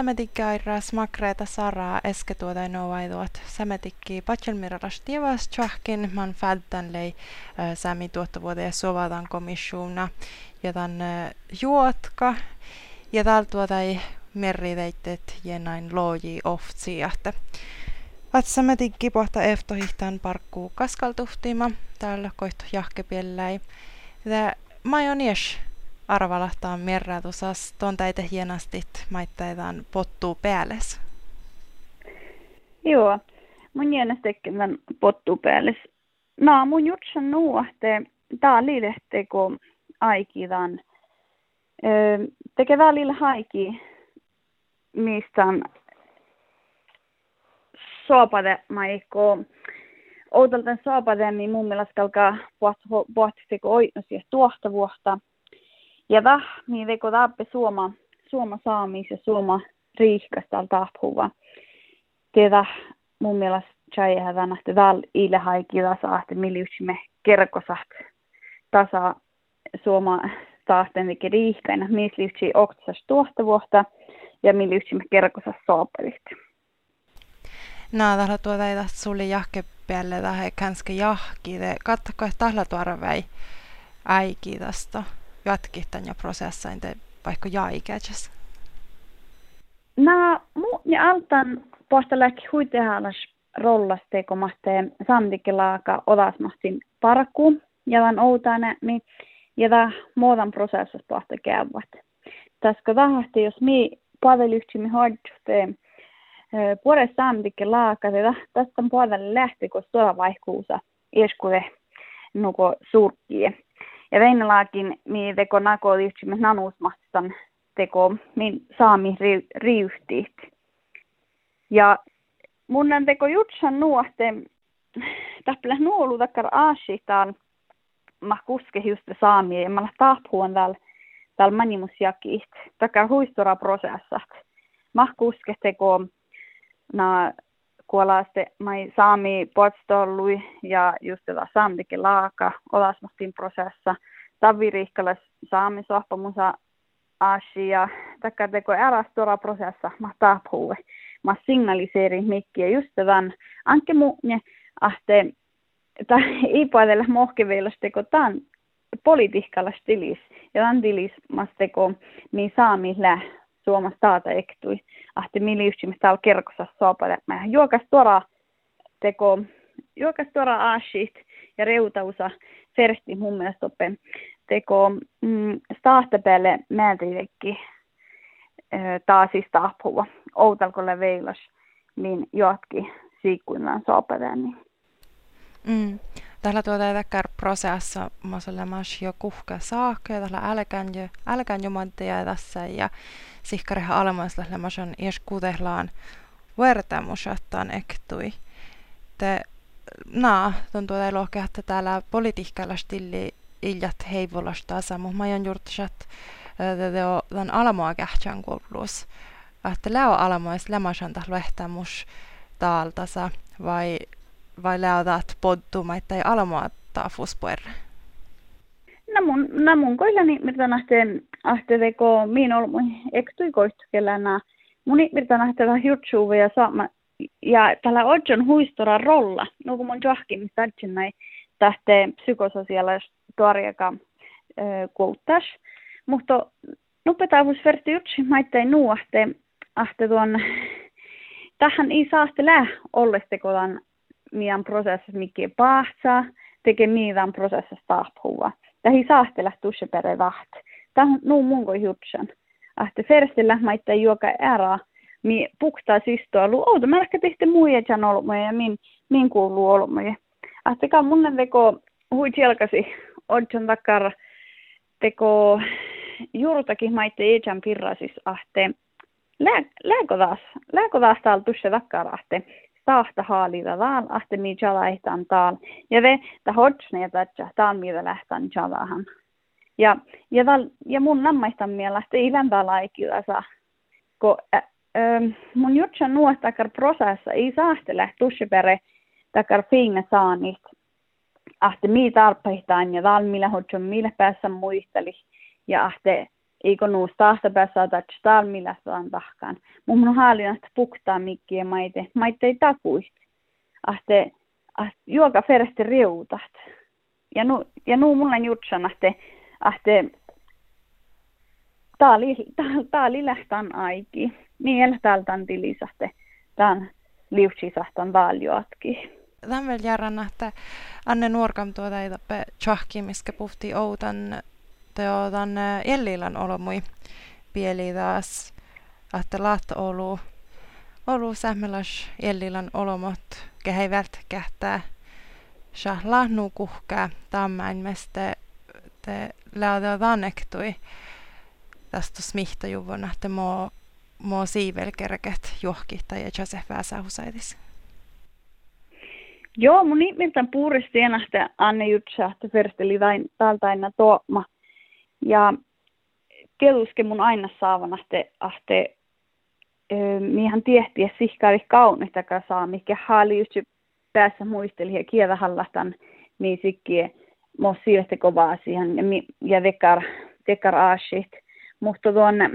sämetikki aira smakreita saraa eske tuota novaiduot sämetikki patjelmiralas tievas tjahkin man fältän lei sämi ja sovadan komissiona ja tän juotka ja täällä tuota ei merriveittet jenain loji oftsiahte. Vatsametikki pohta eftohihtan parkkuu kaskaltuhtima täällä koihtu jahkepielläi. Ja majonies arvalahtaan merratusas ton täitä hienastit maittaitaan pottuu päälles. Joo, mun jäänäs tekemään pottuu päälles. No, mun jutsan nuohte, tää liidehte, kun aikidan. Tekee välillä haiki, mistä soopade, maikko, outalten soopade, niin mun mielestä kalkaa pohti oinosia tuohta vuotta. Ja väh, niin veko tappe suoma, suoma saamis ja suoma riikkasta tahpuva. Tehdä mun mielestä tjäjä vänähti väl ile haikilla saahti miljusimme kerkosat tasa suoma taahten vike riikkaina, misliutsi oktasas tuohta vuotta ja miljusimme kerkosas soopelit. No, tällä tuota ei tästä sulle jahke päälle tähän kanske jahki. Katsoko, että tällä tuoda väi äiki tästä jatkihtan ja prosessain te vaikka jaikäjäs? No, mu ja altan posta läkki huitehalas rollas tekomahteen samtikelaaka odasmahtin parku ja tämän outane, niin ja tämä muodan prosessissa pohta käyvät. Tässä tahti, jos mi palvelyyhtimme hoidutte puolesta samtikelaaka, ja tästä on puolelle lähti, kun tuolla vaihkuusa ieskuve nuko surkkie. Ja Veinalaakin mi teko nako yhtimme nanuusmastan teko min saami ri, riihtiit. Ja munnen teko jutsan nuohte, täppälä nuolu takkar aasitaan, ma kuske just saami ja mä tahpuan täällä täällä manimusjakit, takkar huistora prosessat. Ma kuske teko na kuolaste mai saami potstollui ja just tätä saamtike laaka olasmahtin prosessa. Tavirihkalas saami sohpamusa asia, takkar teko ärastora prosessa ma tahpuue. Ma signaliseerin mikkiä just tämän anke mugne ahte ta ipaadella mohkeveilla teko tan politiikalla stilis ja tämän tilis mas teko niin saami lä Suomessa ektui. Ahti miliusimme täällä kerkossa soopale. Mä juokas tuora teko, juokas tuora aashit ja reutausa fersti mun mielestä oppe teko mm, päälle määritekki taasista tahpuva. Outalkolle veilas, niin jotki siikkuillaan soopaleen. Niin. Mm. Tällä tuota täkkär prosessa masallemas jo kuhka saakka ja tällä älkään jo älkään jo tässä ja sihkareha alemassa lämmäsön ies kutehlaan vertamusattaan ektui. Te naa, tuntuu ei lohkea, että täällä politiikalla stilli iljat heivolasta mutta mä oon on tämän alamoa kähtsän koulussa. Että leo alamois lämmäsön tällä lehtämus taaltasa vai vai ja alamoa taafuspuerre? No mun, no mun koillani mitä nähteen ahteveko miin olmu ektui koistukelana. Mun mitä nähteen hiutsuuve ja saama ja tällä ojon huistora rolla. No kun mun johkin tajin näin tähtee psykososiaalista tuoriaka kuuttas. Mutta nupetaavus verti yksi maittain nuohte ahte tuon tähän ei saa lää ollestekolan meidän mikä pahtsaa, tekee meidän prosessissa tahpua. Tähän saahtella tusse pere vaht. Tämä nuu mun kuin jutsan. Ahte ferstillä maittaa juoka ära, mi puktaa sistoa lu outo. Mä ehkä tehty muija jan olmoja ja min, min kuuluu olmoja. Ahte ka munnen teko hui jalkasi odjon takar teko juurtakin maitte ejan pirrasis ahte. Lääkö taas, täällä tusse takkar ahte tahta haalida vaan, ahte mi jalaitan taal. Ja ve ta hodsne tatja taal mitä lähtän jalahan. Ja, ja, val, ja mun nammaistan mielestä ei lämpää laikilla Ko, ä, ä, mun jutsa nuostakar prosessa ei saahtele tussepere takar finga saanit. Ahte mi tarpeitaan ja millä hodson millä päässä muisteli. Ja ahte eikö nuus tahta päässä että tal millä saan tahkaan. Mun on että puktaa mikkiä maite, maite ei takuist. Ahte, ahte juoka ferste riutat. Ja nu, ja nu mulla jutsan, ahte, ahte, oli, tää oli lähtän aiki. Täältä on tilisahte. Tän liutsisahtan valjoatkin. Tämän järjän, että Anne Nuorkam tuota ei tappe tjahki, puhti outan teotan Jellilän olomui pieli taas, että laat olu, olu sähmelas Jellilän olomot, keheivät kähtää, lahnu kuhkää, tammain meste te lähdö tannektui tästä smihtajuvon, että mo, mo siivelkerket johkita ja Joseph Väsähusaitis. Joo, mun nimiltään puuristi enähtä Anne Jutsa, että versteli vain taltaina tuoma. Ja keluske mun aina saavan ahte, ahte mihän tiehtiä sihkaari kaunista saa, mikä haali just päässä muisteli ja kielahallahtan, niin sikki mo siirte kovaa siihen ja, ja vekar, vekar aasit. Mutta tuonne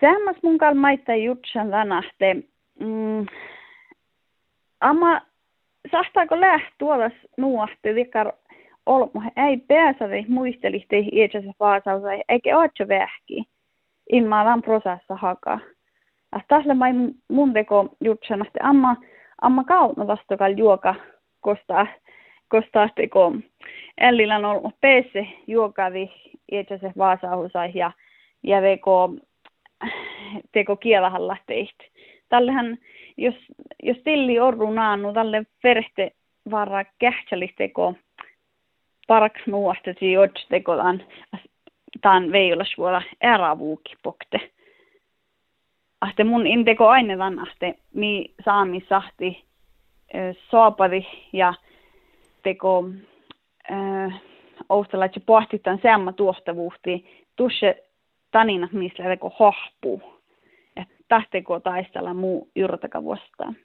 Sämmäs mun kalmaita jutsan tänahte, mm, amma sahtaako lähtuolas nuohti vikar olmo ei pääsävi muistelihti itse vaasaus eikä ootsa vähki ilman prosessa haka. Tässä mai mun teko jutsan, että amma, amma kauna vastakal juoka kosta kosta teko ellillä on pääse juokavi itse vaasaus ja ja veko teko kielahalla teistä. Tällähän, jos, jos tilli orru naannu, tälle verhte varra kähtsälisteko paraks nuosta, si teko tämän, tämän veijolas vuola erävuuki pokte. Ahte mun inteko aine ahte mi saami sahti soapadi ja teko äh, oustalaitse pohtitan seamma tuostavuuhti tusse taninat, missä teko hohpuu. Että tahteko taistella muu yrtäkä vastaan.